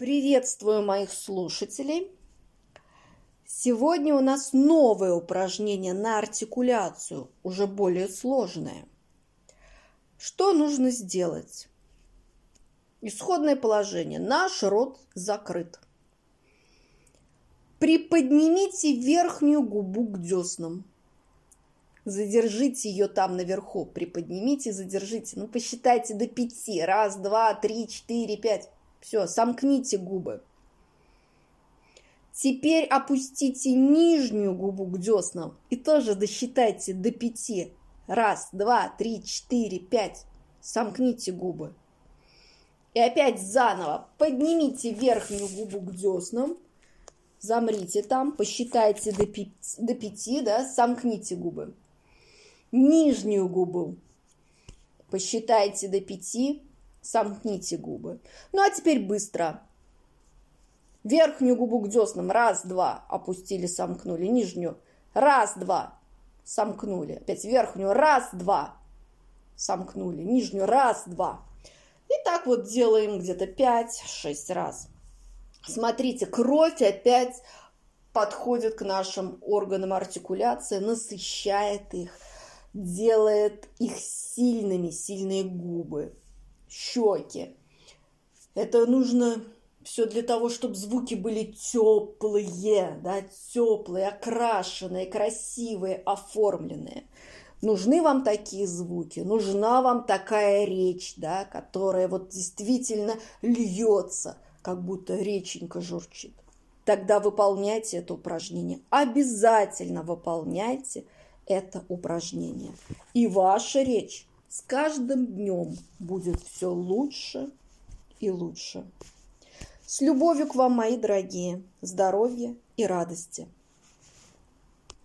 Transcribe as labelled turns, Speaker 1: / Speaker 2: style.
Speaker 1: Приветствую моих слушателей. Сегодня у нас новое упражнение на артикуляцию, уже более сложное. Что нужно сделать? Исходное положение. Наш рот закрыт. Приподнимите верхнюю губу к деснам. Задержите ее там наверху. Приподнимите, задержите. Ну, посчитайте до пяти. Раз, два, три, четыре, пять. Все, сомкните губы. Теперь опустите нижнюю губу к деснам и тоже досчитайте до пяти. Раз, два, три, четыре, пять. Сомкните губы. И опять заново поднимите верхнюю губу к деснам. Замрите там, посчитайте до пяти, до пяти да, сомкните губы. Нижнюю губу посчитайте до пяти, сомкните губы. Ну а теперь быстро. Верхнюю губу к деснам. Раз, два. Опустили, сомкнули. Нижнюю. Раз, два. Сомкнули. Опять верхнюю. Раз, два. Сомкнули. Нижнюю. Раз, два. И так вот делаем где-то 5-6 раз. Смотрите, кровь опять подходит к нашим органам артикуляции, насыщает их, делает их сильными, сильные губы щеки. Это нужно все для того, чтобы звуки были теплые, да, теплые, окрашенные, красивые, оформленные. Нужны вам такие звуки, нужна вам такая речь, да, которая вот действительно льется, как будто реченька журчит. Тогда выполняйте это упражнение. Обязательно выполняйте это упражнение. И ваша речь с каждым днем будет все лучше и лучше. С любовью к вам, мои дорогие, здоровья и радости.